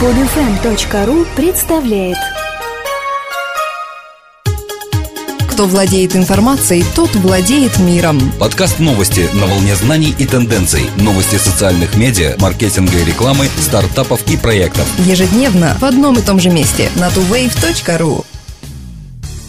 Podfm.ru представляет Кто владеет информацией, тот владеет миром. Подкаст новости на волне знаний и тенденций. Новости социальных медиа, маркетинга и рекламы, стартапов и проектов. Ежедневно в одном и том же месте на tuwave.ru.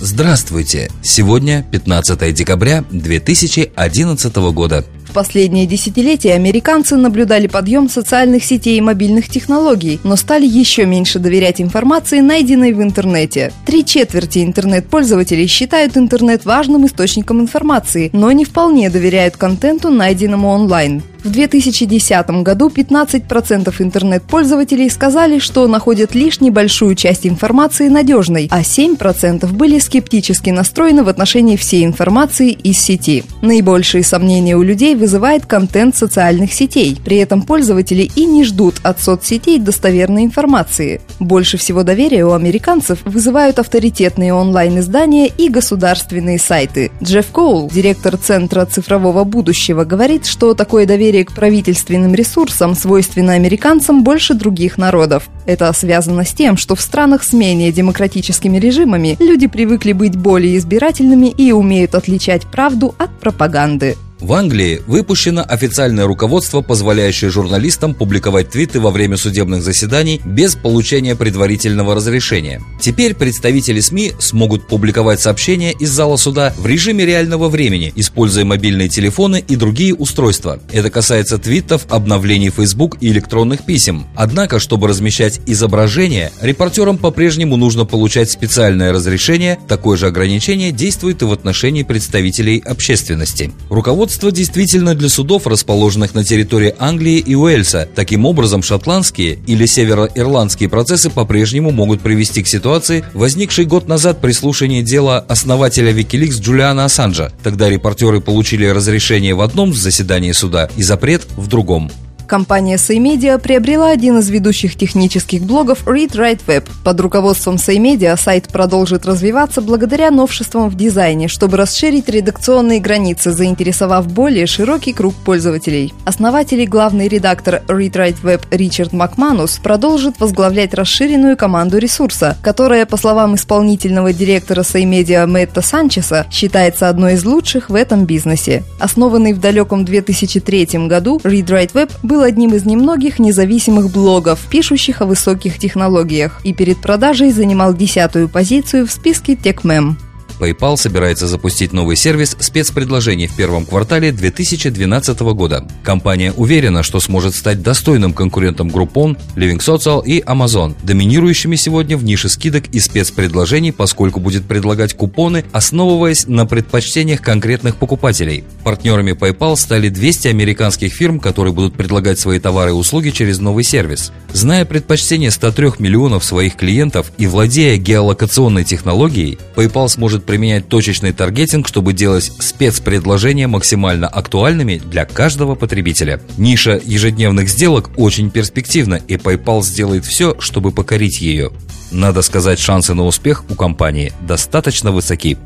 Здравствуйте! Сегодня 15 декабря 2011 года. В последние десятилетия американцы наблюдали подъем социальных сетей и мобильных технологий, но стали еще меньше доверять информации, найденной в интернете. Три четверти интернет-пользователей считают интернет важным источником информации, но не вполне доверяют контенту, найденному онлайн. В 2010 году 15% интернет-пользователей сказали, что находят лишь небольшую часть информации надежной, а 7% были скептически настроены в отношении всей информации из сети. Наибольшие сомнения у людей вызывает контент социальных сетей. При этом пользователи и не ждут от соцсетей достоверной информации. Больше всего доверия у американцев вызывают авторитетные онлайн-издания и государственные сайты. Джефф Коул, директор Центра цифрового будущего, говорит, что такое доверие доверие к правительственным ресурсам свойственно американцам больше других народов. Это связано с тем, что в странах с менее демократическими режимами люди привыкли быть более избирательными и умеют отличать правду от пропаганды. В Англии выпущено официальное руководство, позволяющее журналистам публиковать твиты во время судебных заседаний без получения предварительного разрешения. Теперь представители СМИ смогут публиковать сообщения из зала суда в режиме реального времени, используя мобильные телефоны и другие устройства. Это касается твитов, обновлений Facebook и электронных писем. Однако, чтобы размещать изображения, репортерам по-прежнему нужно получать специальное разрешение. Такое же ограничение действует и в отношении представителей общественности. Руководство Руководство действительно для судов, расположенных на территории Англии и Уэльса. Таким образом, шотландские или североирландские процессы по-прежнему могут привести к ситуации, возникшей год назад при слушании дела основателя Wikileaks Джулиана Ассанжа. Тогда репортеры получили разрешение в одном заседании суда и запрет в другом. Компания SayMedia приобрела один из ведущих технических блогов Read Write Web. Под руководством SayMedia сайт продолжит развиваться благодаря новшествам в дизайне, чтобы расширить редакционные границы, заинтересовав более широкий круг пользователей. Основатель и главный редактор Read Write Web Ричард Макманус продолжит возглавлять расширенную команду ресурса, которая, по словам исполнительного директора SayMedia Мэтта Санчеса, считается одной из лучших в этом бизнесе. Основанный в далеком 2003 году, Read Write Web был одним из немногих независимых блогов, пишущих о высоких технологиях, и перед продажей занимал десятую позицию в списке TechMem. PayPal собирается запустить новый сервис спецпредложений в первом квартале 2012 года. Компания уверена, что сможет стать достойным конкурентом Groupon, Living Social и Amazon, доминирующими сегодня в нише скидок и спецпредложений, поскольку будет предлагать купоны, основываясь на предпочтениях конкретных покупателей. Партнерами PayPal стали 200 американских фирм, которые будут предлагать свои товары и услуги через новый сервис. Зная предпочтения 103 миллионов своих клиентов и владея геолокационной технологией, PayPal сможет применять точечный таргетинг, чтобы делать спецпредложения максимально актуальными для каждого потребителя. Ниша ежедневных сделок очень перспективна, и PayPal сделает все, чтобы покорить ее. Надо сказать, шансы на успех у компании достаточно высоки.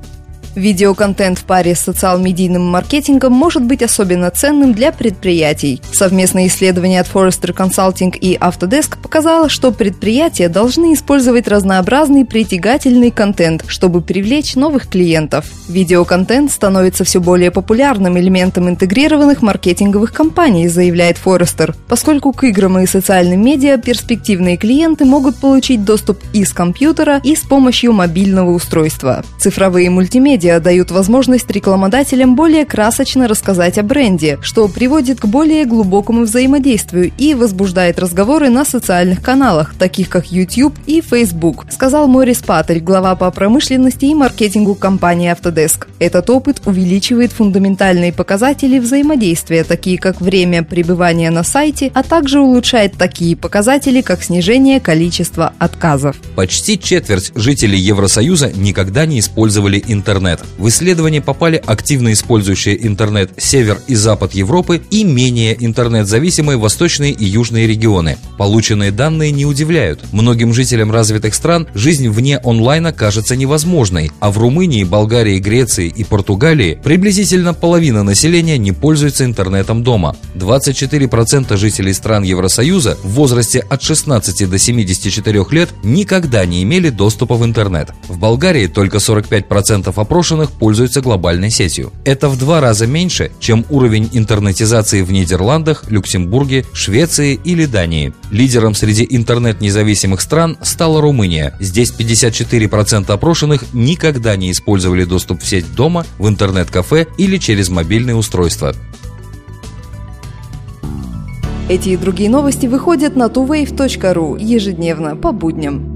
Видеоконтент в паре с социал-медийным маркетингом может быть особенно ценным для предприятий. Совместное исследование от Forrester Consulting и Autodesk показало, что предприятия должны использовать разнообразный притягательный контент, чтобы привлечь новых клиентов. Видеоконтент становится все более популярным элементом интегрированных маркетинговых кампаний, заявляет Forrester, поскольку к играм и социальным медиа перспективные клиенты могут получить доступ и с компьютера, и с помощью мобильного устройства. Цифровые мультимедиа Медиа дают возможность рекламодателям более красочно рассказать о бренде, что приводит к более глубокому взаимодействию и возбуждает разговоры на социальных каналах, таких как YouTube и Facebook, сказал Морис Паттель, глава по промышленности и маркетингу компании Autodesk. Этот опыт увеличивает фундаментальные показатели взаимодействия, такие как время пребывания на сайте, а также улучшает такие показатели, как снижение количества отказов. Почти четверть жителей Евросоюза никогда не использовали интернет интернет. В исследование попали активно использующие интернет север и запад Европы и менее интернет-зависимые восточные и южные регионы. Полученные данные не удивляют. Многим жителям развитых стран жизнь вне онлайна кажется невозможной, а в Румынии, Болгарии, Греции и Португалии приблизительно половина населения не пользуется интернетом дома. 24% жителей стран Евросоюза в возрасте от 16 до 74 лет никогда не имели доступа в интернет. В Болгарии только 45% опрошенных пользуются глобальной сетью. Это в два раза меньше, чем уровень интернетизации в Нидерландах, Люксембурге, Швеции или Дании. Лидером среди интернет-независимых стран стала Румыния. Здесь 54% опрошенных никогда не использовали доступ в сеть дома, в интернет-кафе или через мобильные устройства. Эти и другие новости выходят на tuwave.ru ежедневно по будням.